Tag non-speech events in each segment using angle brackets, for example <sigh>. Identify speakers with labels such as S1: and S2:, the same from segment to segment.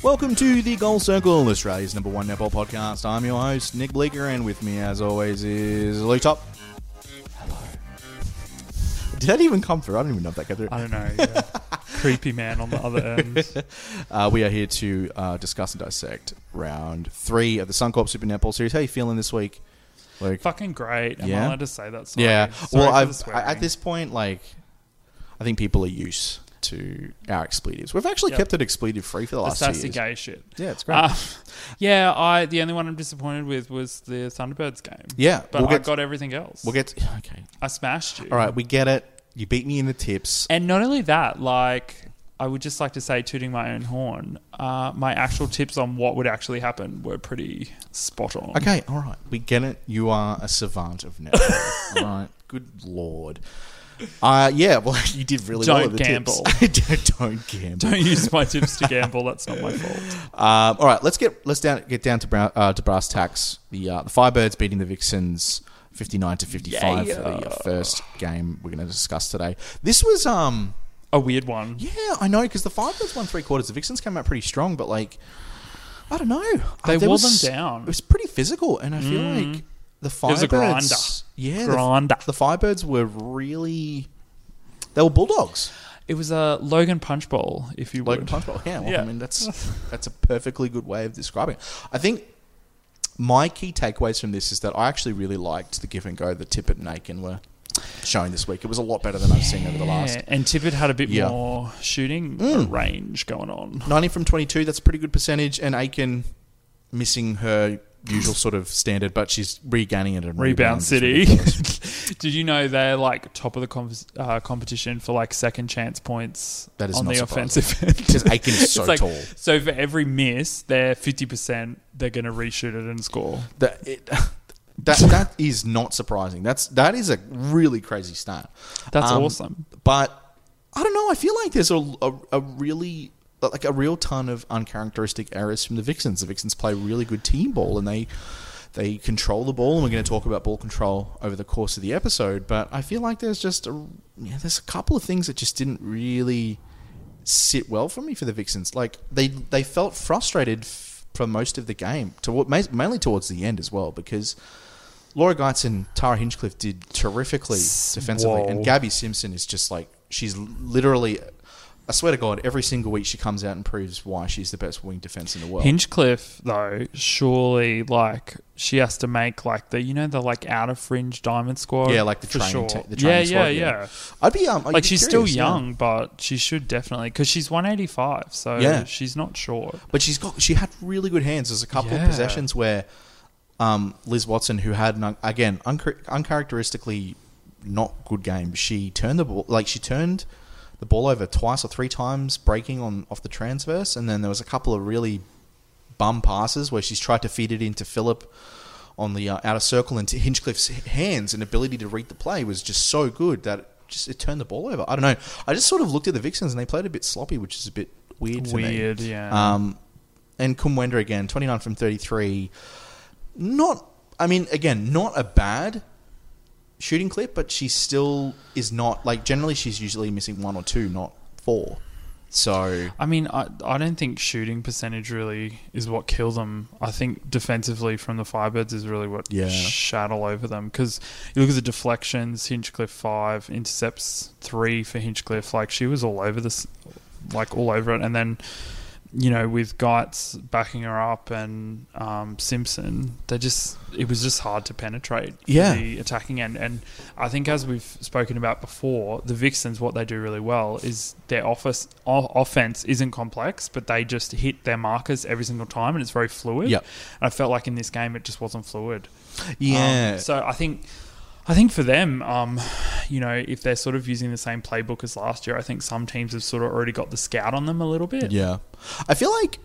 S1: Welcome to the Goal Circle, Australia's number one netball podcast. I'm your host, Nick Bleeker, and with me, as always, is Luke Top. Hello. Did that even come through? I don't even know if that came through.
S2: I don't know. Yeah. <laughs> Creepy man on the other end. <laughs>
S1: Uh, we are here to uh, discuss and dissect round three of the Suncorp Super Netball Series. How are you feeling this week, Luke?
S2: Fucking great. Am
S1: Yeah?
S2: I allowed to say that? Sorry.
S1: yeah.
S2: Sorry
S1: well, I've, I, at this point, like, I think people are used to our expletives. We've actually
S2: Yep.
S1: kept it expletive free for the
S2: the
S1: last two
S2: sassy
S1: years.
S2: gay shit.
S1: Yeah, it's great.
S2: Uh, <laughs> yeah, I the only one I'm disappointed with was the Thunderbirds game.
S1: yeah,
S2: but
S1: we'll
S2: I got everything else.
S1: we'll get. <sighs> Okay,
S2: I smashed you.
S1: all right, we get it. You beat me in the tips.
S2: And not only that, like I would just like to say, tooting my own horn, uh, my actual tips on what would actually happen were pretty spot on.
S1: Okay, all right, we get it. You are a savant of netball. <laughs> all right, good lord. Uh, yeah, well, <laughs> you did really well.
S2: Don't
S1: at the
S2: gamble. <laughs>
S1: Tips. don't gamble.
S2: Don't use my tips to gamble. That's not my fault.
S1: Um, all right, let's get let's down get down to brow, uh, to brass tacks. The uh, the Firebirds beating the Vixens fifty nine to fifty five for the uh, first game we're going to discuss today. This was um
S2: A weird one.
S1: yeah I know because the Firebirds won three quarters. The Vixens came out pretty strong, but like I don't know
S2: They
S1: Uh,
S2: wore
S1: was-
S2: them down.
S1: It was pretty physical, and I feel like the Firebirds.
S2: a grinder.
S1: Yeah, the-. The, Firebirds were really they were bulldogs.
S2: It was a Logan Punch Bowl, if you
S1: Logan
S2: would.
S1: Punch Bowl. Yeah, well,
S2: Yeah.
S1: I mean that's <laughs> that's a perfectly good way of describing. it. I think my key takeaways from this is that I actually really liked the give and go that Tippett and Aiken were showing this week. It was a lot better than I've seen over the last
S2: and Tippett had a bit
S1: Yeah.
S2: more shooting
S1: Mm.
S2: range going on.
S1: ninety from twenty two. That's a pretty good percentage, and Aiken missing her usual sort of standard, but she's regaining it in
S2: Rebound City. <laughs> Did you know they're like top of the com- uh, competition for like second chance points
S1: That is
S2: on
S1: not
S2: the
S1: surprising.
S2: offensive end?
S1: Because Aiken is <laughs> so
S2: like-
S1: tall.
S2: So for every miss, they're fifty percent. They're going to reshoot it and score.
S1: That it, that that is not surprising. That's that is a really crazy stat.
S2: That's
S1: Um,
S2: awesome.
S1: But I don't know. I feel like there's a, a, a really like a real ton of uncharacteristic errors from the Vixens. The Vixens play really good team ball and they they control the ball. And we're going to talk about ball control over the course of the episode. But I feel like there's just a yeah, there's a couple of things that just didn't really sit well for me for the Vixens. Like they they felt frustrated f- for most of the game, toward, ma- mainly towards the end as well, because. Laura Geitz and Tara Hinchliffe did terrifically defensively,
S2: Whoa.
S1: and Gabi Simpson is just like she's literally. I swear to God, every single week she comes out and proves why she's the best wing defense in the world.
S2: Hinchliffe, though, surely like she has to make like the you know the like outer fringe diamond squad.
S1: Yeah, like the training
S2: sure.
S1: the
S2: yeah,
S1: training
S2: yeah,
S1: squad, yeah.
S2: yeah.
S1: I'd be um, I'd
S2: Like
S1: be
S2: she's
S1: curious,
S2: still
S1: yeah.
S2: young, but she should definitely because she's 185, so
S1: Yeah.
S2: she's not short.
S1: but she's got she had really good hands. There's a couple of possessions where um, Liz Watson, who had un- again unchar- uncharacteristically not good game, she turned the ball like she turned the ball over twice or three times, breaking on off the transverse, and then there was a couple of really bum passes where she's tried to feed it into Philip on the uh, outer circle, into Hinchliffe's hands and ability to read the play was just so good that it just it turned the ball over. I don't know. I just sort of looked at the Vixens and they played a bit sloppy, which is a bit weird for me.
S2: Weird, yeah.
S1: Um, and Kumwenda again, 29 from 33. Not, I mean, again, not a bad shooting clip, but she still is not, like, generally she's usually missing one or two, not four. So,
S2: I mean, I, I don't think shooting percentage really is what kills them. I think defensively from the Firebirds is really what
S1: Yeah.
S2: shat all over them. Because you look at the deflections, Hinchliffe five, intercepts three for Hinchliffe. Like she was all over this, like all over it. And then, you know, with Geitz backing her up and um, Simpson, they just it was just hard to penetrate
S1: Yeah.
S2: the attacking end. And I think as we've spoken about before, the Vixens what they do really well is their office o- offense isn't complex, but they just hit their markers every single time, and it's very fluid.
S1: Yep.
S2: And I felt like in this game it just wasn't fluid.
S1: yeah.
S2: Um, so I think. I think for them, um, you know, if they're sort of using the same playbook as last year, I think some teams have sort of already got the scout on them a little bit.
S1: yeah. I feel like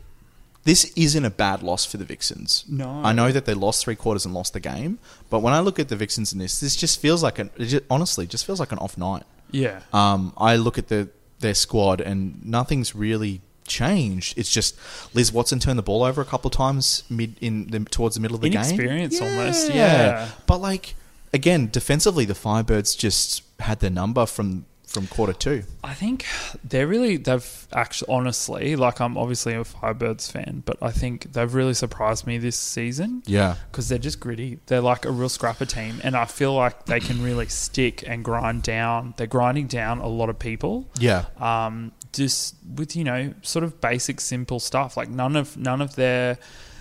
S1: this isn't a bad loss for the Vixens.
S2: No.
S1: I know that they lost three quarters and lost the game, but when I look at the Vixens in this, this just feels like an, it just, honestly, just feels like an off night.
S2: Yeah.
S1: Um, I look at the their squad and nothing's really changed. It's just Liz Watson turned the ball over a couple of times mid in the, towards the middle of the game.
S2: Inexperience almost, yeah.
S1: But like again, defensively, the Firebirds just had their number from from quarter two.
S2: I think they're really they've actually honestly like I'm obviously a Firebirds fan, but I think they've really surprised me this season
S1: Yeah,
S2: because they're just gritty. They're like a real scrapper team, and I feel like they can really stick and grind down. They're grinding down a lot of people.
S1: yeah,
S2: um, just with you know sort of basic simple stuff like none of none of their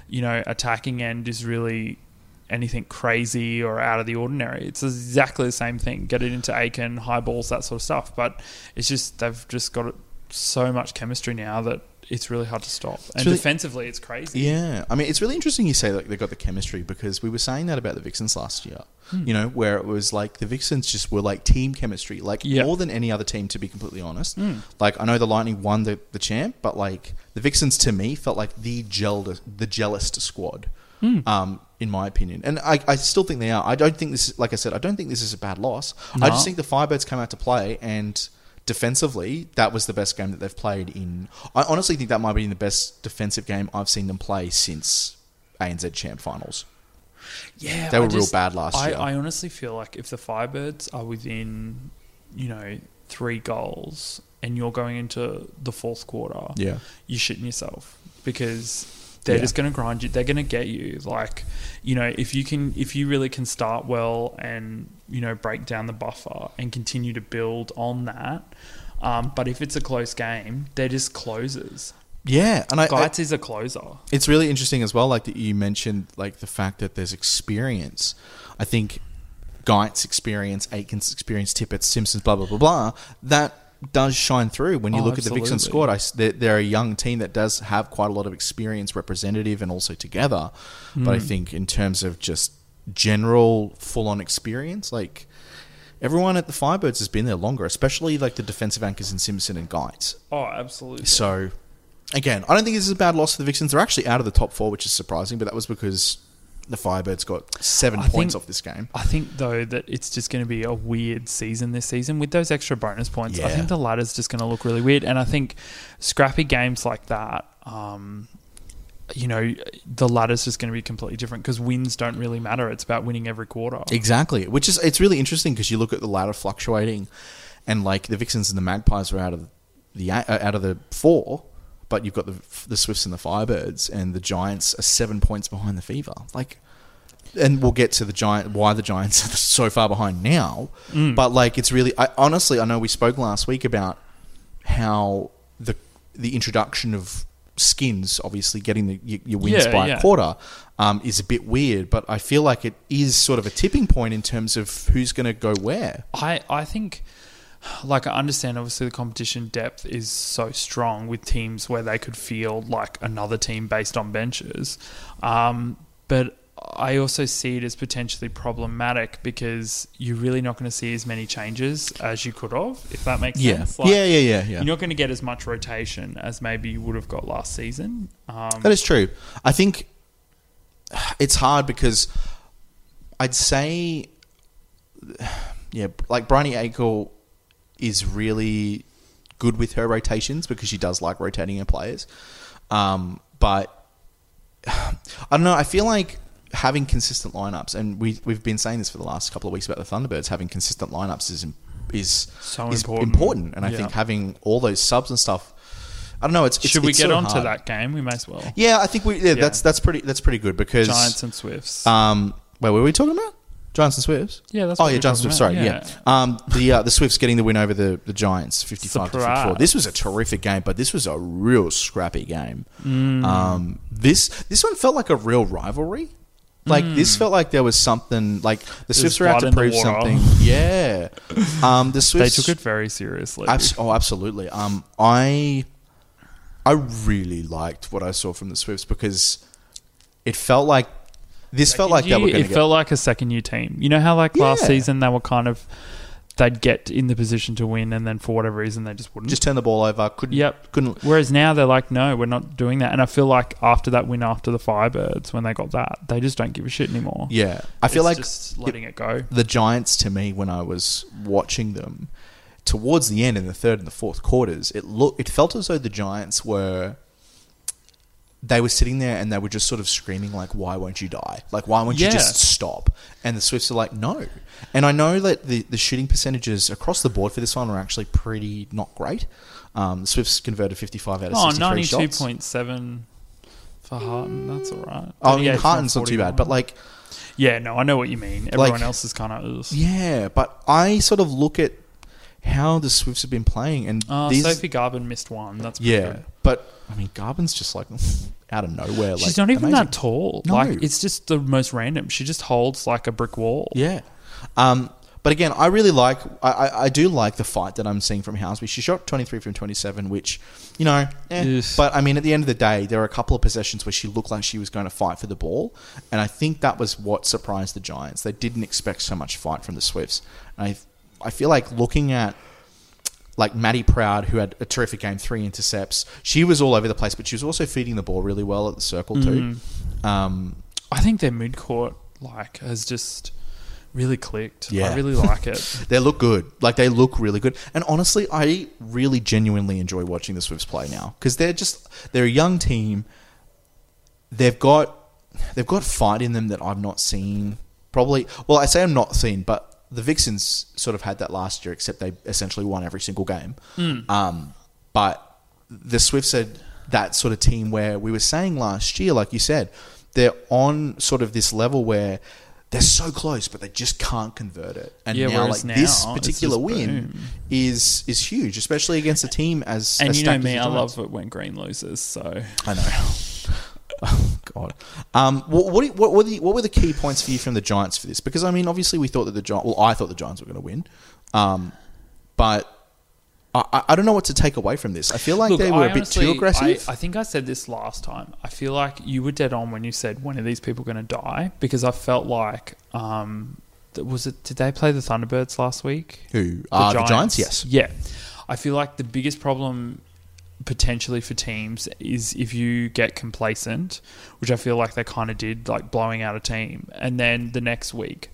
S2: you know attacking end is really anything crazy or out of the ordinary it's exactly the same thing get it into Aiken high balls that sort of stuff but it's just they've just got so much chemistry now that it's really hard to stop and
S1: really-
S2: defensively it's crazy
S1: yeah. I mean, it's really interesting you say like they got the chemistry because we were saying that about the Vixens last year. Hmm. You know, where it was like the Vixens just were like team chemistry, like
S2: Yeah.
S1: more than any other team, to be completely honest. Hmm. Like I know the Lightning won the, the champ, but like the Vixens to me felt like the gel the jealous squad. Hmm. Um, in my opinion, and I, I still think they are. I don't think this, is, like I said, I don't think this is a bad loss. I just think the Firebirds came out to play, and defensively, that was the best game that they've played in. I honestly think that might be the best defensive game I've seen them play since ANZ Champ Finals.
S2: Yeah,
S1: They were real bad last
S2: I,
S1: year.
S2: I honestly feel like if the Firebirds are within, you know, three goals and you're going into the fourth quarter,
S1: Yeah.
S2: you're shitting yourself because they're
S1: Yeah.
S2: just going to grind you. They're going to get you. Like, you know, if you can, if you really can start well and you know break down the buffer and continue to build on that. Um, but if it's a close game, they're just closers.
S1: Yeah, and I, I
S2: Geitz is a closer.
S1: it's really interesting as well. Like that you mentioned, like the fact that there's experience. I think Geit's experience, Aiken's experience, Tippett's, Simpsons, blah blah blah blah. That does shine through when you
S2: Oh,
S1: look at the Vixen squad. I they're, they're a young team that does have quite a lot of experience, representative, and also together. But I
S2: Hmm.
S1: think in terms of just general full on experience, like. Everyone at the Firebirds has been there longer, especially like the defensive anchors in Simpson and Geitz.
S2: Oh, absolutely.
S1: So, again, I don't think this is a bad loss for the Vixens. They're actually out of the top four, which is surprising, but that was because the Firebirds got seven
S2: I
S1: points
S2: think-
S1: off this game.
S2: I think though that it's just going to be a weird season this season with those extra bonus points. I think the ladder's just going to look really weird, and I think scrappy games like that, um, you know, the ladder's just going to be completely different because wins don't really matter. It's about winning every quarter.
S1: Exactly, which is it's really interesting because you look at the ladder fluctuating, and like the Vixens and the Magpies are out of the uh, out of the four, but you've got the the Swifts and the Firebirds, and the Giants are seven points behind the Fever. Like, and we'll get to the giant why the Giants <laughs> are so far behind now.
S2: Mm.
S1: But like, it's really I, honestly, I know we spoke last week about how the the introduction of skins, obviously getting the, your, your wins
S2: Yeah,
S1: by
S2: yeah.
S1: a quarter, um, is a bit weird. But I feel like it is sort of a tipping point in terms of who's going to go where.
S2: I, I think, like, I understand obviously the competition depth is so strong with teams where they could field like another team based on benches. Um, but I also see it as potentially problematic because you're really not going to see as many changes as you could have, if that makes
S1: Yeah,
S2: sense. Like,
S1: yeah, yeah, yeah, yeah.
S2: You're not going to get as much rotation as maybe you would have got last season. Um,
S1: That is true. I think it's hard because I'd say, <sighs> yeah, like Briony Akle is really good with her rotations because she does like rotating her players. Um, but <sighs> I don't know. I feel like having consistent lineups, and we we've been saying this for the last couple of weeks about the Thunderbirds. Having consistent lineups is is
S2: So
S1: is
S2: important.
S1: important, and I
S2: Yeah.
S1: think having all those subs and stuff. I don't know. It's, it's
S2: should we
S1: it's
S2: get
S1: so
S2: on to
S1: hard.
S2: that game? We may as well.
S1: Yeah, I think we. Yeah, that's that's pretty. That's pretty good because
S2: Giants and Swifts.
S1: Um, wait, what were we talking about? Giants and Swifts.
S2: Yeah, that's
S1: Oh yeah,
S2: we're
S1: Giants and
S2: talking
S1: Swifts. Sorry,
S2: about,
S1: yeah. Um, the uh, the Swifts getting the win over the, the Giants, fifty five to fifty four. This was a terrific game, but this was a real scrappy game.
S2: Mm.
S1: Um, this this one felt like a real rivalry. Like this felt like there was something like the Swifts were out
S2: Mm.
S1: to prove something. Yeah. Um, the <laughs>
S2: they took it very seriously.
S1: Abs- oh, absolutely. Um, I I really liked what I saw from the Swifts because it felt like this felt like they were going
S2: it felt like a second year team. You know how like last
S1: Yeah.
S2: season they were kind of they'd get in the position to win and then for whatever reason they just wouldn't.
S1: just turn the ball over. Couldn't.
S2: Yep.
S1: Couldn't.
S2: Whereas now they're like, no, we're not doing that. And I feel like after that win after the Firebirds, when they got that, they just don't give a shit anymore.
S1: Yeah, I feel
S2: It's
S1: like
S2: just letting it go.
S1: the Giants to me when I was watching them towards the end in the third and the fourth quarters, it looked it felt as though the Giants were they were sitting there and they were just sort of screaming like, "Why won't you die? Like, why won't
S2: Yeah.
S1: you just stop?" And the Swifts are like, "No." And I know that the the shooting percentages across the board for this one are actually pretty not great. Um, the Swifts converted fifty five out of
S2: Oh,
S1: sixty three shots.
S2: 92.7 for Harten. That's all right.
S1: Oh, I mean,
S2: 38 from
S1: Harten's not too bad,
S2: 41.
S1: but like,
S2: Yeah, no, I know what you mean. Everyone else is kind of.
S1: yeah, but I sort of look at how the Swifts have been playing, and
S2: Uh,
S1: these,
S2: Sophie Garbin missed one. That's pretty
S1: yeah,
S2: good.
S1: But I mean, Garbin's just like <laughs> out of nowhere.
S2: She's
S1: like,
S2: not even
S1: amazing.
S2: that tall.
S1: No.
S2: Like it's just the most random. She just holds like a brick wall.
S1: Yeah. Um, but again, I really like, I, I, I do like the fight that I'm seeing from Housby. She shot 23 from 27, which, you know, eh. But I mean, at the end of the day, there are a couple of possessions where she looked like she was going to fight for the ball. And I think that was what surprised the Giants. They didn't expect so much fight from the Swifts. And I, I feel like looking at, like Maddie Proud, who had a terrific game, three intercepts. She was all over the place, but she was also feeding the ball really well at the circle too.
S2: Mm.
S1: Um,
S2: I think their mid court like has just really clicked.
S1: Yeah.
S2: I really like it. <laughs>
S1: They look good. Like they look really good. And honestly, I really genuinely enjoy watching the Swifts play now because they're just they're a young team. They've got they've got fight in them that I've not seen. Probably, well, I say I'm not seen, but the Vixens sort of had that last year, except they essentially won every single game. Um, but the Swifts are that sort of team where we were saying last year, like you said, they're on sort of this level where they're so close, but they just can't convert it. And
S2: Yeah,
S1: now, like this
S2: now, it's
S1: particular win
S2: boom.
S1: is is huge, especially against a team as
S2: and
S1: as
S2: you know me, I love it when Green loses. So
S1: I know. <laughs> oh God. Um, what what, what were the what were the key points for you from the Giants for this? Because I mean, obviously, we thought that the Giants. Well, I thought the Giants were going to win, um, but. I, I- don't know what to take away from this. I feel like
S2: Look,
S1: they were
S2: I
S1: a bit
S2: honestly-
S1: too aggressive.
S2: I, I think I said this last time. I feel like you were dead on when you said when are these people going to die? Because I felt like um, was it? Did they play the Thunderbirds last week?
S1: Who? Uh, the Giants, yes.
S2: Yeah, I feel like the biggest problem potentially for teams is if you get complacent, which I feel like they kind of did, like blowing out a team, and then the next week.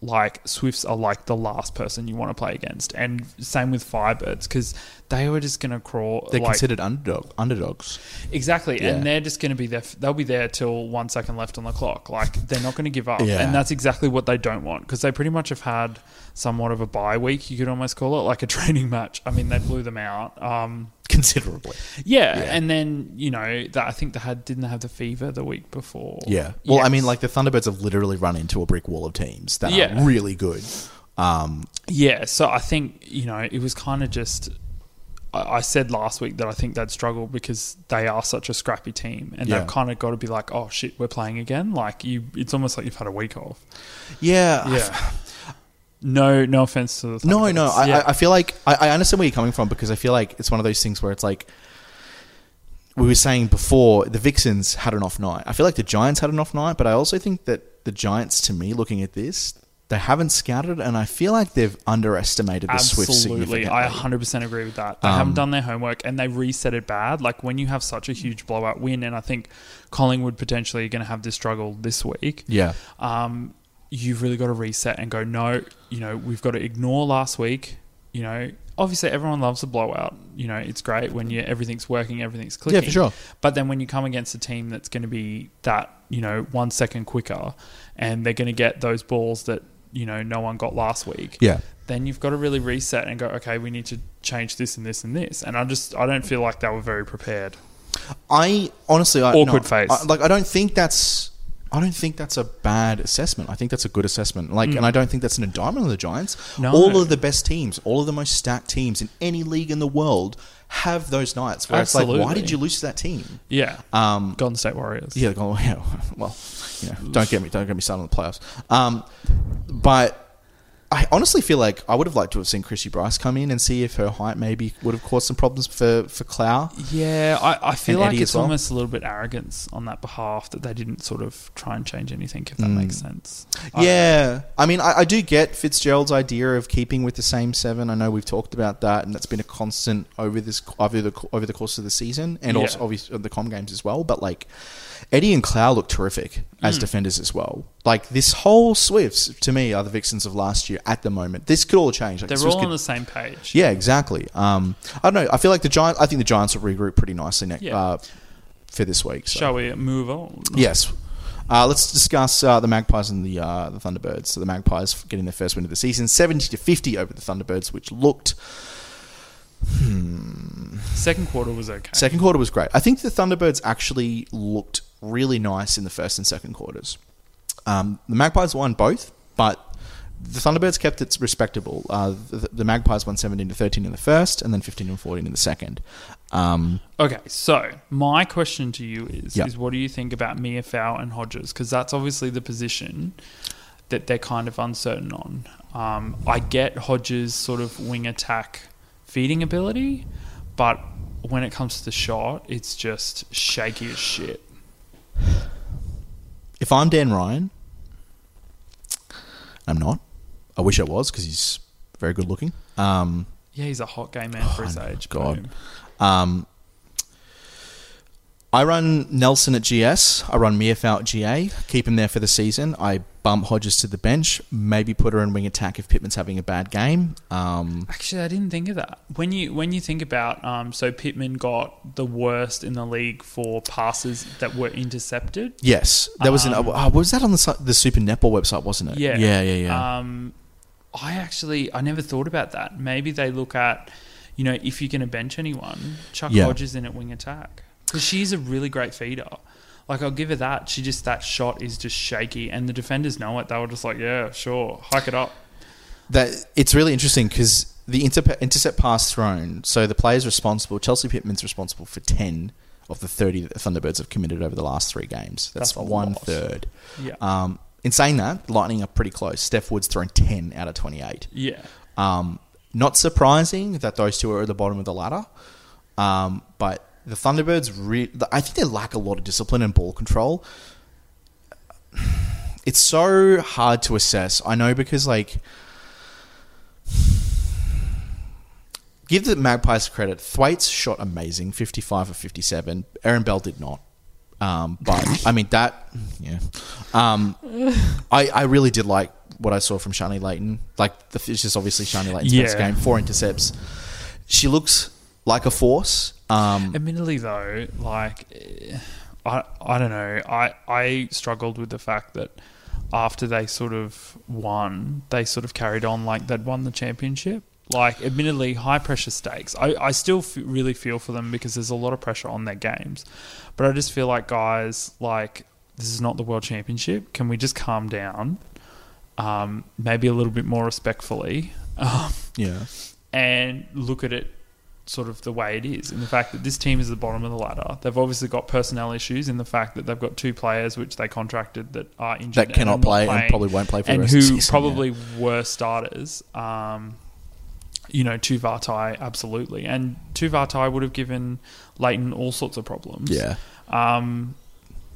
S2: Like Swifts are like the last person you want to play against, and same with Firebirds because they were just going to crawl.
S1: They're
S2: like,
S1: considered underdog underdogs.
S2: Exactly,
S1: Yeah.
S2: and they're just going to be there. They'll be there till one second left on the clock. Like they're not going to give up,
S1: Yeah.
S2: and that's exactly what they don't want because they pretty much have had somewhat of a bye week. You could almost call it like a <laughs> training match. I mean, they blew them out. Um,
S1: Considerably.
S2: yeah,
S1: Yeah.
S2: and then you know that I think they had didn't they have the fever the week before.
S1: Yeah. Well, I mean, like the Thunderbirds have literally run into a brick wall of teams that are really good. Um,
S2: Yeah, so I think you know it was kind of just. I said last week that I think they'd struggle because they are such a scrappy team, and
S1: Yeah.
S2: they've kind of got to be like, "Oh shit, we're playing again." Like you, it's almost like you've had a week off.
S1: yeah.
S2: Yeah. No, no offense to the.
S1: No, no. I,
S2: yeah.
S1: I, I feel like I, I understand where you're coming from because I feel like it's one of those things where it's like we were saying before the Vixens had an off night. I feel like the Giants had an off night, but I also think that the Giants, to me, looking at this, they haven't scouted, and I feel like they've underestimated the Swifts
S2: Absolutely,
S1: significantly.
S2: I 100% agree with that. They
S1: Um,
S2: haven't done their homework and they reset it bad. Like when you have such a huge blowout win, and I think Collingwood potentially are going to have this struggle this week.
S1: yeah,
S2: um, you've really got to reset and go, no, you know, we've got to ignore last week. You know, obviously everyone loves a blowout. You know, it's great when you everything's working, everything's clicking.
S1: yeah, for sure.
S2: But then when you come against a team that's going to be that, you know, one second quicker and they're going to get those balls that, you know, no one got last week,
S1: Yeah,
S2: then you've got to really reset and go, okay, we need to change this and this and this. And I just, I don't feel like they were very prepared.
S1: I honestly, I,
S2: Awkward
S1: no,
S2: face.
S1: I, like, I don't think that's. I don't think that's a bad assessment. I think that's a good assessment. Like, and I don't think that's an indictment on the Giants.
S2: Mm. No.
S1: All of the best teams, all of the most stacked teams in any league in the world, have those nights where it's like, why did you lose to that team?
S2: Yeah.
S1: Um,
S2: Golden State Warriors.
S1: yeah, go- <laughs> yeah. Well, you know, don't get me, don't get me started on the playoffs. Um, but I honestly feel like I would have liked to have seen Chrissy Brice come in and see if her height maybe would have caused some problems for for Klau.
S2: Yeah, I, I feel like
S1: Eddie
S2: it's
S1: well.
S2: almost a little bit arrogance on that behalf that they didn't sort of try and change anything, if that
S1: Mm.
S2: makes sense. I-
S1: Yeah, I mean, I, I do get Fitzgerald's idea of keeping with the same seven. I know we've talked about that, and that's been a constant over this over the over the course of the season, and
S2: Yeah.
S1: also obviously the com games as well. But like, Eddie and Klau look terrific as
S2: Mm.
S1: defenders as well. Like this whole Swifts to me are the Vixens of last year at the moment. This could all change. Like,
S2: They're all
S1: could-
S2: on the same page.
S1: yeah, exactly. Um, I don't know. I feel like the Giants. I think the Giants will regroup pretty nicely next.
S2: Yeah.
S1: Uh, for this week. So.
S2: Shall we move on?
S1: Yes. Uh, let's discuss uh, the Magpies and the uh, the Thunderbirds. So the Magpies getting their first win of the season, seventy to fifty over the Thunderbirds, which looked.
S2: Second quarter was okay.
S1: Second quarter was great. I think the Thunderbirds actually looked really nice in the first and second quarters. Um, the Magpies won both, but the Thunderbirds kept it respectable. Uh, the, the Magpies won seventeen to thirteen in the first, and then fifteen and fourteen in the second. Um,
S2: Okay, so my question to you is:
S1: Yeah.
S2: is what do you think about Mia Fowl and Hodges? Because that's obviously the position that they're kind of uncertain on. Um, I get Hodges' sort of wing attack feeding ability, but when it comes to the shot, it's just shaky as shit.
S1: If I'm Dan Ryan, I'm not. I wish I was because he's very good looking. Um,
S2: Yeah, he's a hot gay man for his
S1: Oh,
S2: age.
S1: God. Um, I run Nelson at GS. I run Meerfout at GA. Keep him there for the season. I bump Hodges to the bench. Maybe put her in wing attack if Pitman's having a bad game. Um,
S2: Actually, I didn't think of that. When you when you think about, um, so Pitman got the worst in the league for passes that were intercepted.
S1: yes, there was an.
S2: Um,
S1: Oh, was that on the the Super Netball website? Wasn't it?
S2: Yeah,
S1: yeah, yeah, yeah.
S2: Um, I actually I never thought about that. Maybe they look at, you know, if you're going to bench anyone, chuck
S1: Yeah.
S2: Hodges in at wing attack because she's a really great feeder. Like I'll give her that. She just that shot is just shaky, and the defenders know it. They were just like, yeah, sure, hike it up.
S1: that it's really interesting because the interpe- intercept pass thrown. So the players responsible. Chelsea Pitman's responsible for ten of the thirty that the Thunderbirds have committed over the last three games. That's,
S2: That's
S1: one third.
S2: Yeah,
S1: Um, in saying that, Lightning are pretty close. Steph Wood's thrown 10 out of 28.
S2: yeah.
S1: Um, not surprising that those two are at the bottom of the ladder. Um, but the Thunderbirds, re- I think they lack a lot of discipline and ball control. It's so hard to assess. I know because, like, give the Magpies credit. Thwaites shot amazing, 55 or 57. Erin Bell did not. Um, but I mean that, yeah. Um, I I really did like what I saw from Sharni Layton. Like the it's just obviously Sharni Layton's first
S2: Yeah.
S1: game, four intercepts. She looks like a force. Um,
S2: Admittedly, though, like I, I don't know. I, I struggled with the fact that after they sort of won, they sort of carried on like they'd won the championship. Like, admittedly, high pressure stakes. I, I still f- really feel for them because there's a lot of pressure on their games. But I just feel like, guys, like, this is not the world championship. Can we just calm down? Um, maybe a little bit more respectfully. <laughs> Um,
S1: yeah,
S2: and look at it sort of the way it is in the fact that this team is the bottom of the ladder. They've obviously got personnel issues in the fact that they've got two players which they contracted that are injured
S1: that cannot
S2: not
S1: play and probably won't play for the
S2: and
S1: rest
S2: who
S1: of the season.
S2: probably were starters. Um, you know, Tuvatai absolutely, and Tuvatai would have given Layton all sorts of problems.
S1: yeah.
S2: Um,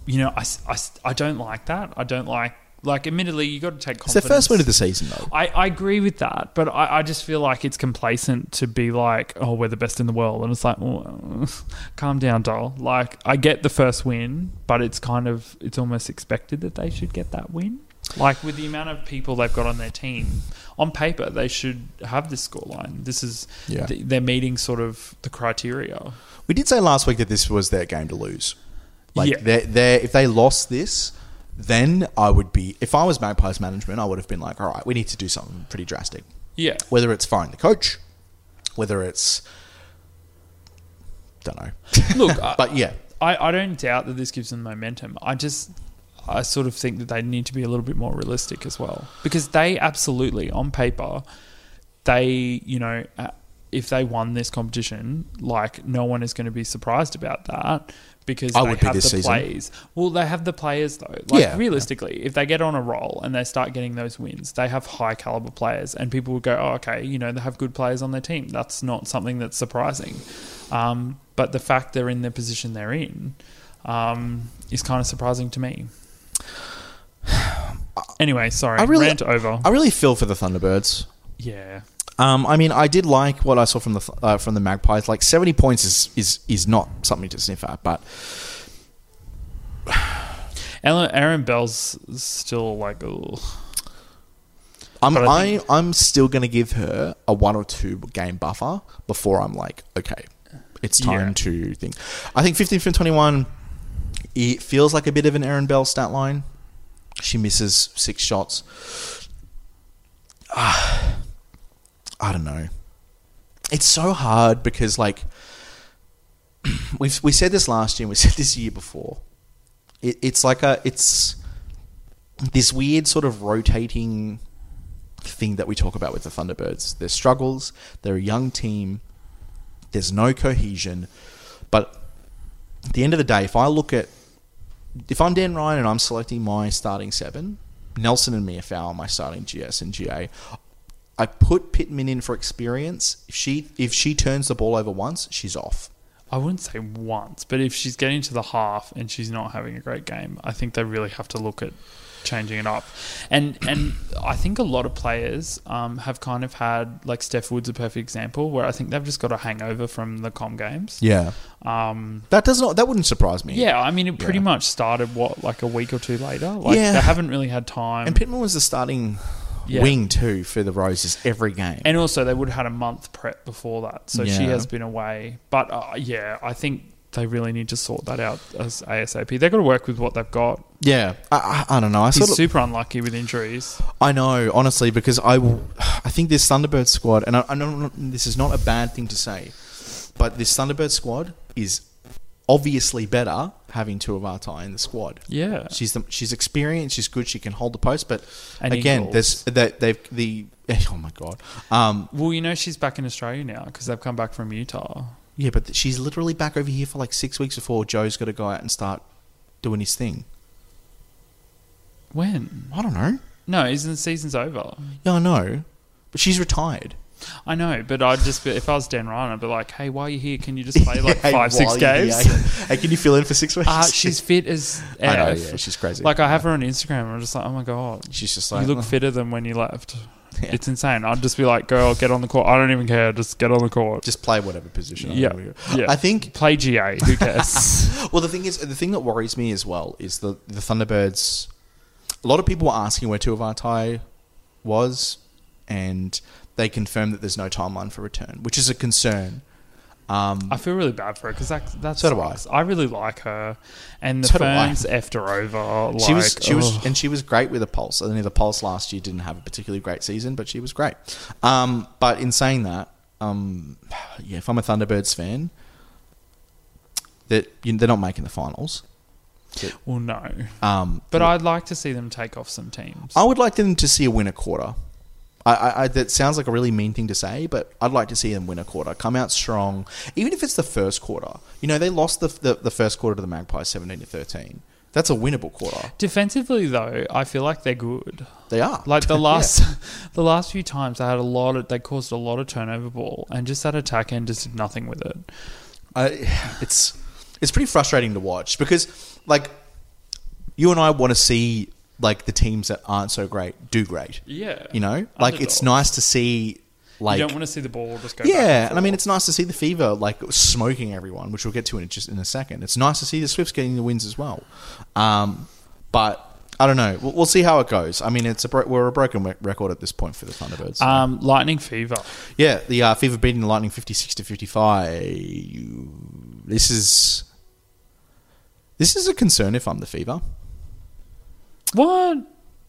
S2: you know, I, I, I don't like that. I don't like like. Admittedly, you got to take confidence.
S1: It's their first win of the season though.
S2: I, I agree with that, but I, I just feel like it's complacent to be like, oh, we're the best in the world. And it's like, <laughs> calm down, doll. Like, I get the first win, but it's kind of, it's almost expected that they should get that win. Like, with the amount of people they've got on their team, on paper, they should have this scoreline. This is,
S1: Yeah.
S2: th- they're meeting sort of the criteria.
S1: We did say last week that this was their game to lose. Like
S2: Yeah.
S1: they they if they lost this, then I would be if I was Magpies management, I would have been like, all right, we need to do something pretty drastic.
S2: Yeah.
S1: Whether it's firing the coach, whether it's don't know.
S2: Look, <laughs> I-
S1: But yeah.
S2: I, I don't doubt that this gives them momentum. I just I sort of think that they need to be a little bit more realistic as well because they absolutely on paper they you know uh, if they won this competition like no one is going to be surprised about that because
S1: I
S2: they
S1: would be
S2: have
S1: this
S2: the
S1: season.
S2: plays. Well, they have the players though. Like
S1: Yeah.
S2: realistically, if they get on a roll and they start getting those wins, they have high caliber players, and people would go, "Oh, okay, you know, they have good players on their team." That's not something that's surprising. Um, but the fact they're in the position they're in um, is kind of surprising to me. <sighs> Anyway, sorry,
S1: I really-
S2: rant over.
S1: I really feel for the Thunderbirds.
S2: yeah,
S1: Um, I mean, I did like what I saw from the uh, from the Magpies. Like seventy points is, is is not something to sniff at, but <sighs>
S2: Erin, Bell's still like, ugh.
S1: I'm
S2: But I
S1: I, I'm still going to give her a one or two game buffer before I'm like, okay, it's time
S2: Yeah.
S1: to think. I think 15 from 21, it feels like a bit of an Erin Bell stat line. She misses six shots. <sighs> <sighs> Ah, I don't know. It's so hard because like <clears throat> we've we said this last year and we <laughs> said this year before. It, it's like a it's this weird sort of rotating thing that we talk about with the Thunderbirds. There's struggles. They're a young team. There's no cohesion. But at the end of the day, if I look at if I'm Dan Ryan and I'm selecting my starting seven, Nelson and Miafau are my starting GS and GA. I put Pitman in for experience. If she if she turns the ball over once, she's off.
S2: I wouldn't say once, but if she's getting to the half and she's not having a great game, I think they really have to look at changing it up. And and I think a lot of players um, have kind of had like Steph Wood's a perfect example where I think they've just got a hangover from the com games.
S1: Yeah,
S2: Um,
S1: that does not that wouldn't surprise me.
S2: yeah, I mean it pretty
S1: Yeah.
S2: much started what like a week or two later. Like
S1: Yeah.
S2: they haven't really had time.
S1: and Pitman was the starting
S2: Yeah.
S1: wing too for the Roses every game.
S2: And also, they would have had a month prep before that, so she has been away. But uh, yeah, I think they really need to sort that out as ASAP. They've got to work with what they've got.
S1: yeah, I, I, I don't know. I
S2: He's
S1: sort of,
S2: super unlucky with injuries.
S1: I know, honestly, because I, will- I think this Thunderbird squad, and I, I know this is not a bad thing to say, but this Thunderbird squad is obviously better having two of our tie in the squad.
S2: Yeah,
S1: She's the, she's experienced, she's good, she can hold the post, but
S2: And
S1: again, there's that they've the <laughs> oh my god, um,
S2: well, you know she's back in Australia now because they've come back from Utah.
S1: yeah, but she's literally back over here for like six weeks before Joe's got to go out and start doing his thing.
S2: When?
S1: I don't know.
S2: No, isn't the season's over?
S1: Yeah, I know, but she's retired.
S2: I know, but I'd just be, if I was Dan Ryan, I'd be like, "Hey, while you're here, can you just play like <laughs>
S1: Hey,
S2: five, six games?"
S1: Hey, can you fill in for six weeks?
S2: Uh, she's fit as <laughs>
S1: I know, yeah, she's crazy.
S2: Like I have her on Instagram, and I'm just like, "Oh my god,
S1: she's just like
S2: you look
S1: "Oh."
S2: fitter than when you left." <laughs>
S1: Yeah.
S2: It's insane. I'd just be like, "Girl, get on the court." I don't even care. Just get on the court.
S1: just play whatever position.
S2: Yeah, yeah.
S1: I think.
S2: Play GA. Who cares?
S1: Well, the thing is, the thing that worries me as well is the the Thunderbirds. A lot of people were asking where Tuavatai was, and they confirmed that there's no timeline for return, which is a concern. Um,
S2: I feel really bad for her because that that
S1: So I.
S2: I. really like her, and the
S1: So I.
S2: Effed her over. Like,
S1: she was she was and she was great with a pulse. I think the pulse last year didn't have a particularly great season, but she was great. Um, but in saying that, um, yeah, if I'm a Thunderbirds fan, that you know, they're not making the finals.
S2: well, no,
S1: Um,
S2: but I'd like to see them take off some teams.
S1: I would like them to see a win a quarter. I, I, I, that sounds like a really mean thing to say, but I'd like to see them win a quarter, come out strong, even if it's the first quarter. You know, they lost the the, the first quarter to the Magpies, seventeen to thirteen. That's a winnable quarter.
S2: Defensively, though, I feel like they're good.
S1: They are
S2: Like the <laughs>
S1: Yeah.
S2: last, <laughs> the last few times, they had a lot of, they caused a lot of turnover ball, and just that attack end just did nothing with it.
S1: I, it's it's pretty frustrating to watch because like you and I want to see like the teams that aren't so great do great.
S2: Yeah,
S1: You know, like it's nice to see like
S2: you don't want to see the ball just go.
S1: yeah, and I mean it's nice to see the Fever like smoking everyone, which we'll get to in just in a second. It's nice to see the Swifts getting the wins as well. Um, but I don't know. We'll, we'll see how it goes. I mean, it's a bro- we're a broken re- record at this point for the Thunderbirds.
S2: um, lightning fever.
S1: yeah, the uh, Fever beating the Lightning fifty six to fifty five. This is this is a concern if I'm the Fever.
S2: What?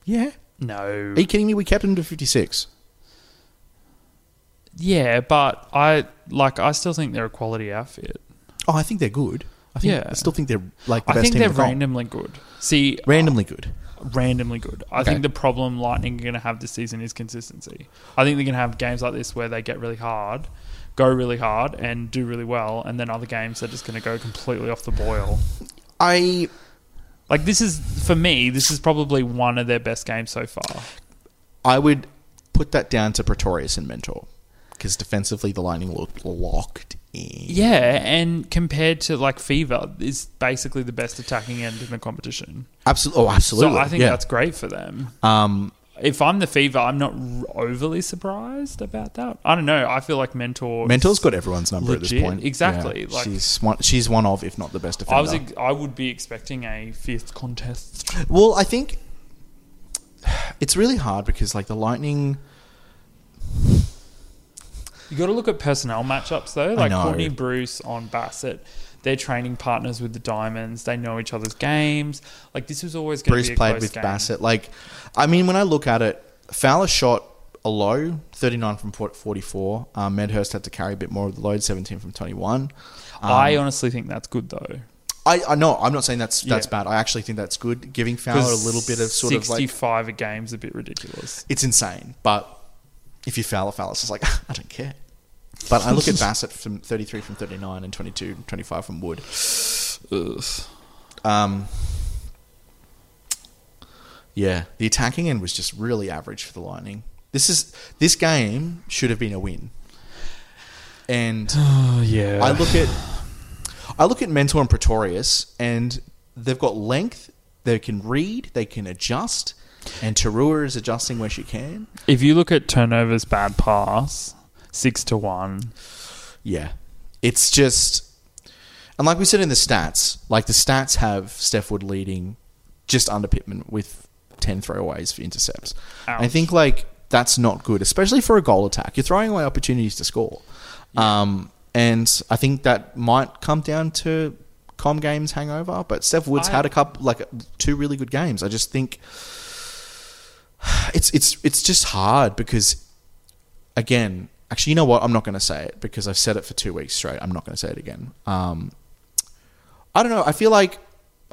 S1: Yeah.
S2: No.
S1: Are you kidding me? We kept them to fifty six.
S2: Yeah, but I like. I still think they're a quality outfit.
S1: Oh, I think they're good. I think,
S2: Yeah.
S1: I still think they're like the
S2: I think they're
S1: in the comp.
S2: randomly good. See,
S1: randomly good.
S2: Uh, randomly good. I
S1: Okay.
S2: think the problem Lightning are going to have this season is consistency. I think they're going to have games like this where they get really hard, go really hard, and do really well, and then other games they're just going to go completely off the boil.
S1: I
S2: Like this is for me, this is probably one of their best games so far.
S1: I would put that down to Pretorius and Mentor because defensively the Lightning looked locked in.
S2: Yeah, and compared to like Fever, is basically the best attacking end in the competition.
S1: absolutely. Oh, absolutely.
S2: So I think
S1: yeah.
S2: that's great for them.
S1: um,
S2: If I'm the Fever, I'm not r- overly surprised about that. I don't know. I feel like Mentor.
S1: Mentor's got everyone's number at this point.
S2: Exactly,
S1: Yeah.
S2: like-
S1: she's one. She's one of, if not the best defender.
S2: I was. ex- I would be expecting a fifth contest.
S1: well, I think it's really hard because like the Lightning.
S2: You got to look at personnel matchups though. Like. Courtney Bruce on Bassett. They're training partners with the Diamonds. They know each other's games. Like this was always going
S1: Bruce
S2: to be a
S1: played with
S2: game.
S1: Bassett. Like, I mean, when I look at it, Fowler shot a low, 39 from 44. Um, Medhurst had to carry a bit more of the load, 17 from 21. Um,
S2: I honestly think that's good though.
S1: I, I know, I'm not saying that's that's
S2: Yeah.
S1: bad. I actually think that's good. Giving Fowler a little bit of sort of like.
S2: sixty-five a game's a bit ridiculous.
S1: It's insane. But if you foul a Fowler, it's just like, <laughs> I don't care. But I look at <laughs> Bassett from 33 from 39 and 22, 25 from Wood.
S2: Ugh.
S1: Um, yeah, the attacking end was just really average for the Lightning. This is this game should have been a win. And <sighs>
S2: Oh yeah.
S1: I look at I look at Mentor and Pretorius, and they've got length. They can read. They can adjust. And Taurua is adjusting where she can.
S2: if you look at turnovers, bad pass, six to one.
S1: Yeah, it's just, and like we said in the stats, like the stats have Steph Wood leading just under Pitman with ten throwaways for intercepts. I think like that's not good, especially for a goal attack. You're throwing away opportunities to score, um, and I think that might come down to com games hangover. But Steph Wood's
S2: I-
S1: had a couple, like two really good games. I just think <sighs> it's it's it's just hard because again, actually, you know what? I'm not going to say it because I've said it for two weeks straight. I'm not going to say it again. Um, I don't know. I feel like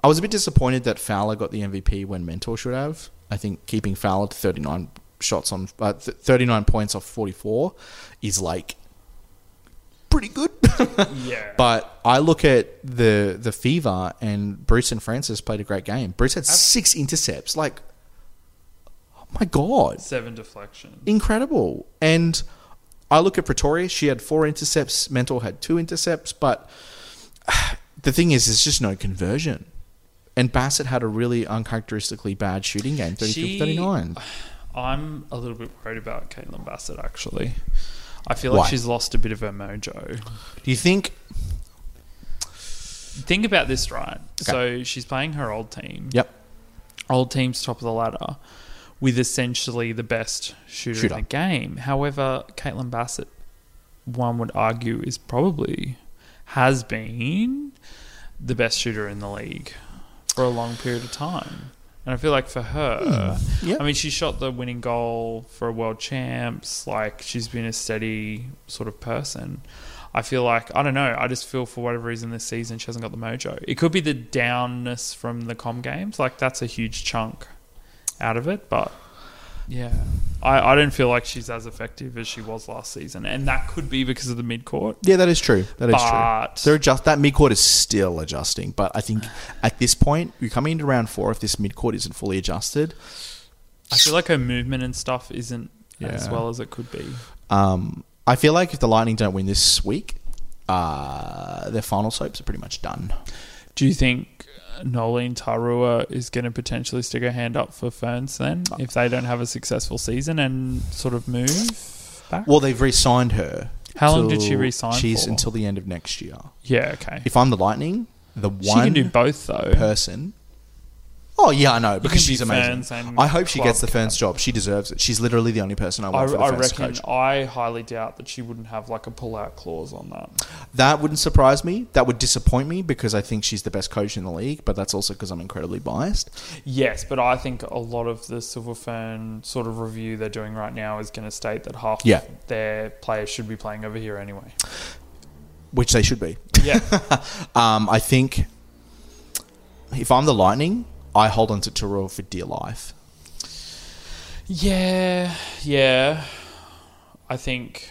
S1: I was a bit disappointed that Fowler got the MVP when Mentor should have. I think keeping Fowler to 39 shots on uh, th- 39 points off 44 is like pretty good. <laughs>
S2: Yeah.
S1: but I look at the the fever and Bruce and Francis played a great game. Bruce had six intercepts. Like, oh my god,
S2: seven deflections.
S1: incredible. And I look at Pretoria; she had four intercepts. Mentor had two intercepts, but <sighs> the thing is, there's just no conversion. And Bassett had a really uncharacteristically bad shooting game, 32
S2: She-
S1: 39.
S2: I'm a little bit worried about Caitlin Bassett actually. I feel like
S1: Why?
S2: she's lost a bit of her mojo.
S1: Do you think?
S2: Think about this, right? So she's playing her old team.
S1: Yep.
S2: Old team's top of the ladder with essentially the best shooter,
S1: Shooter.
S2: in the game. However, Caitlin Bassett, one would argue, is probably has been the best shooter in the league for a long period of time. And I feel like for her, hmm.
S1: Yeah.
S2: I mean, she shot the winning goal for a world champs. Like she's been a steady sort of person. I feel like I don't know. I just feel for whatever reason this season she hasn't got the mojo. It could be the downness from the com games. Like that's a huge chunk out of it. But yeah, I, I don't feel like she's as effective as she was last season, and that could be because of the mid court.
S1: Yeah, that is true. That is
S2: But-
S1: true. They're adjust that midcourt is still adjusting, but I think at this point, you're coming into round four. If this midcourt isn't fully adjusted,
S2: I feel like her movement and stuff isn't as
S1: Yeah.
S2: well as it could be.
S1: um, I feel like if the Lightning don't win this week, uh, their final soaps are pretty much done.
S2: Do you think Noeline Taurua is going to potentially stick her hand up for Ferns then oh. if they don't have a successful season and sort of move back?
S1: Well, they've re-signed her.
S2: How long did she
S1: till-
S2: re-sign
S1: She's
S2: for?
S1: until the end of next year.
S2: yeah, okay.
S1: If I'm the Lightning, the
S2: she
S1: one
S2: can do both though.
S1: person. Oh yeah, I know because she's amazing. I hope she gets the. Ferns job. She deserves it. She's literally the only person I
S2: I,
S1: want for the
S2: I
S1: Ferns
S2: reckon
S1: coach.
S2: I highly doubt that she wouldn't have like a pull-out clause on that.
S1: That wouldn't surprise me. That would disappoint me because I think she's the best coach in the league, but that's also because I'm incredibly biased.
S2: Yes, but I think a lot of the Silver Fern sort of review they're doing right now is going to state that half
S1: Yeah.
S2: their players should be playing over here anyway.
S1: Which they should be.
S2: Yeah. <laughs>
S1: Um, I think if I'm the Lightning, I hold on to Terrell for dear life.
S2: Yeah, yeah. I think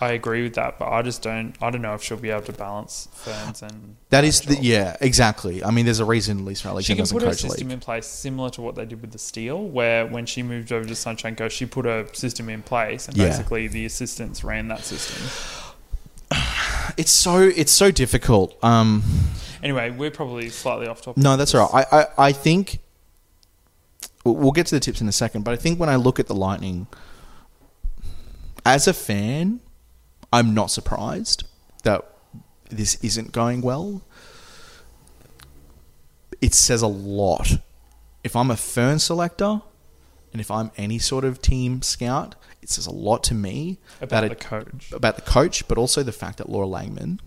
S2: I agree with that, but I just don't. I don't know if she'll be able to balance Ferns and.
S1: That is the yeah, exactly. I mean, there's a reason Lisa
S2: She
S1: Alexander
S2: can
S1: doesn't
S2: put a system
S1: league.
S2: in place similar to what they did with the Steel, where when she moved over to Sunshine Coast, she put a system in place, and
S1: Yeah.
S2: basically the assistants ran that system. <sighs>
S1: It's so it's so difficult. Um,
S2: Anyway, we're probably slightly off topic.
S1: no, that's all right. I, I I think we'll- get to the tips in a second, but I think when I look at the Lightning, as a fan, I'm not surprised that this isn't going well. It says a lot. If I'm a Fern selector, and if I'm any sort of team scout, it says a lot to me
S2: about
S1: that
S2: the
S1: it,
S2: coach.
S1: about the coach, but also the fact that Laura Langman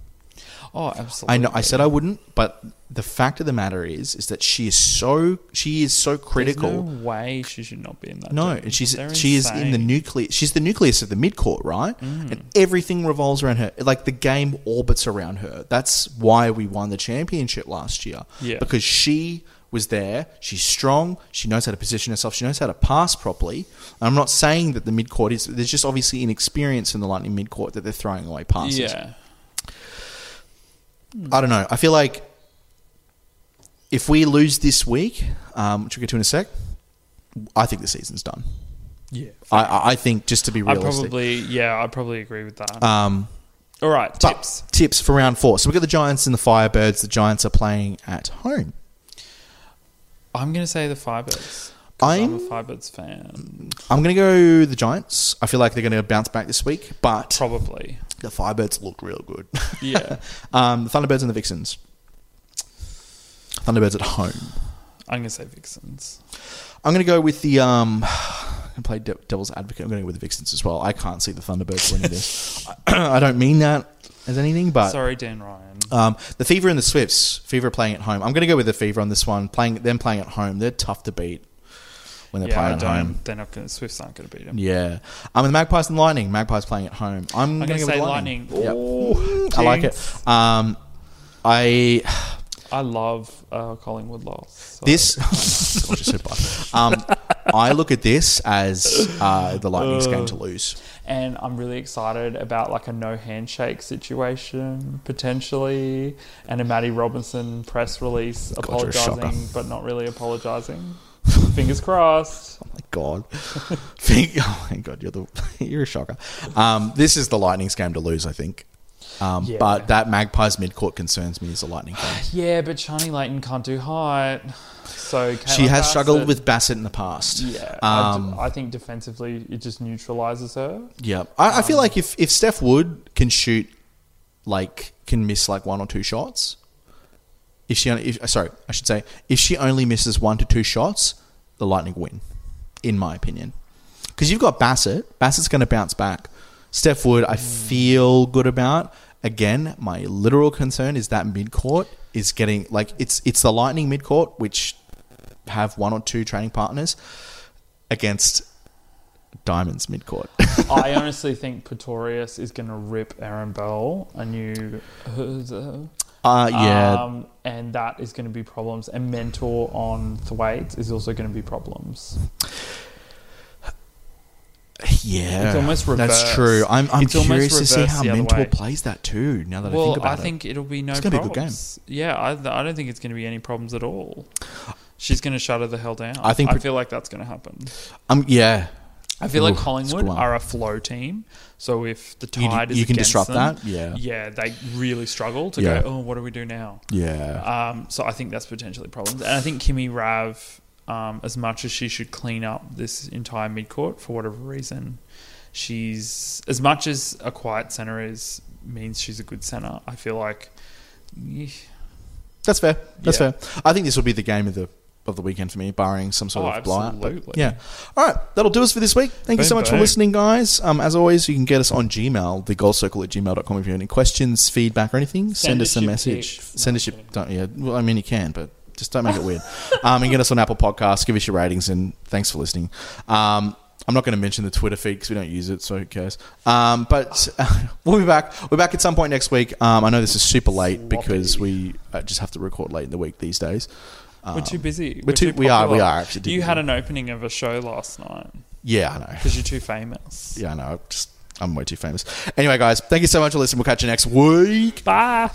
S2: Oh, absolutely.
S1: I know. I said I wouldn't, but the fact of the matter is, is that she is so she is so
S2: There's
S1: critical.
S2: no way she should not be in that.
S1: No, and she's
S2: They're
S1: she is in the nucleus. She's the nucleus of the midcourt, right?
S2: Mm.
S1: And everything revolves around her. Like the game orbits around her. That's why we won the championship last year.
S2: Yeah.
S1: because she was there. She's strong. She knows how to position herself. She knows how to pass properly. I'm not saying that the midcourt is. There's just obviously inexperience in the Lightning midcourt that they're throwing away passes.
S2: Yeah.
S1: I don't know. I feel like if we lose this week, um, which we'll get to in a sec, I think the season's done.
S2: Yeah.
S1: I- I, think just to be
S2: I probably yeah, I probably agree with that.
S1: um,
S2: All right, tips.
S1: tips for round four. So we've got the Giants and the Firebirds. The Giants are playing at home.
S2: I'm going to say the Firebirds. I'm,
S1: I'm-
S2: a Firebirds fan.
S1: I'm going to go the Giants. I feel like they're going to bounce back this week, but
S2: Probably.
S1: The Firebirds look real good. <laughs>
S2: Yeah.
S1: um, the Thunderbirds and the Vixens. Thunderbirds at home.
S2: I'm going to say Vixens.
S1: I'm going to go with the. Um, <sighs> I'm going to play de- devil's advocate. I'm going to go with the Vixens as well. I can't see the Thunderbirds winning this. <laughs> <clears throat> I don't mean that as anything, but
S2: Sorry, Dan Ryan.
S1: um, the Fever and the Swifts. Fever playing at home. I'm going to go with the Fever on this one. Playing them playing at home. They're tough to beat when they're
S2: yeah,
S1: playing at home.
S2: They're not going. to Swifts aren't going to beat them.
S1: Yeah, I'm um, the Magpies and Lightning. Magpies playing at home. I'm, going to
S2: going to
S1: go
S2: say
S1: with
S2: Lightning.
S1: Yep.
S2: Ooh,
S1: I like it. Um, I
S2: I love uh, Collingwood loss. so-
S1: this. God, you're so bad. Um, I look at this as uh, the Lightning's game to lose.
S2: and I'm really excited about like a no handshake situation potentially, and a Matty Robinson press release
S1: God, you're a shocker.
S2: apologising but not really apologising. <laughs> Fingers crossed.
S1: Oh my god! <laughs> think, oh my god, you're the <laughs> you're a shocker. Um, this is the Lightning's game to lose, I think. Um,
S2: Yeah.
S1: But that Magpies midcourt concerns me as a Lightning game. <sighs>
S2: Yeah, but Sharni Layton can't do height, so
S1: she has struggled with Bassett in the past.
S2: Yeah,
S1: Um,
S2: I, think defensively it just neutralizes her.
S1: Yeah, I, I feel
S2: Um,
S1: like if if Steph Wood can shoot, like can miss like one or two shots, if she only, if, uh, sorry, I should say, if she only misses one to two shots, the Lightning win, in my opinion, because you've got Bassett. Bassett's going to bounce back. Steph Wood, I feel good about. Again, my literal concern is that midcourt is getting like it's it's the Lightning midcourt which have one or two training partners against Diamonds midcourt. <laughs>
S2: I honestly think Pretorius is going to rip Erin Bell a new,
S1: Uh, yeah,
S2: um, and that is going to be problems. And Mentor on Thwaites is also going to be problems.
S1: yeah.
S2: It's almost
S1: That's true. I'm, I'm
S2: It's
S1: curious to see how Mentor plays that too. Now that I think
S2: Well,
S1: about
S2: I think it'll be no
S1: It's gonna be a good
S2: game. Yeah, I, I don't think it's going to be any problems at all. She's going to shut her the hell down.
S1: I think
S2: I feel like that's going to happen.
S1: um, yeah,
S2: I feel like Collingwood
S1: it's a good one.
S2: are a flow team. So if the
S1: You-
S2: tide is
S1: you can disrupt
S2: them,
S1: that, yeah.
S2: yeah, they really struggle to
S1: Yeah.
S2: go. Oh, what do we do now?
S1: yeah.
S2: Um, so I think that's potentially problems. And I think Kimmy Rav, um, as much as she should clean up this entire midcourt for whatever reason, she's as much as a quiet center is means she's a good center. I feel like. eh,
S1: That's fair. That's
S2: yeah.
S1: fair. I think this will be the game of the of the weekend for me, barring some sort
S2: Oh,
S1: of blowout. But yeah. All right, that'll do us for this week. Thank you so
S2: Boom,
S1: much for listening, guys. Um, as always, you can get us on Gmail, the goal circle at gmail.com if you have any questions, feedback, or anything. Send,
S2: Send
S1: us a message.
S2: pics.
S1: Send
S2: No,
S1: us your. Don't, yeah, well, I mean, you can, but just don't make it weird. <laughs> Um, and get us on Apple Podcasts, give us your ratings, and thanks for listening. Um, I'm not going to mention the Twitter feed because we don't use it, so who cares? Um, but <laughs> we'll be back. We're back at some point next week. Um, I know this is super late because we uh, just have to record late in the week these days. Um,
S2: We're too busy.
S1: we're too- we are- we are actually
S2: You
S1: busy.
S2: had an opening of a show last night
S1: Yeah, I know.
S2: because you're too famous.
S1: Yeah, I know. I'm Just I'm way too famous. Anyway, guys, thank you so much for listening. We'll catch you next week.
S2: Bye.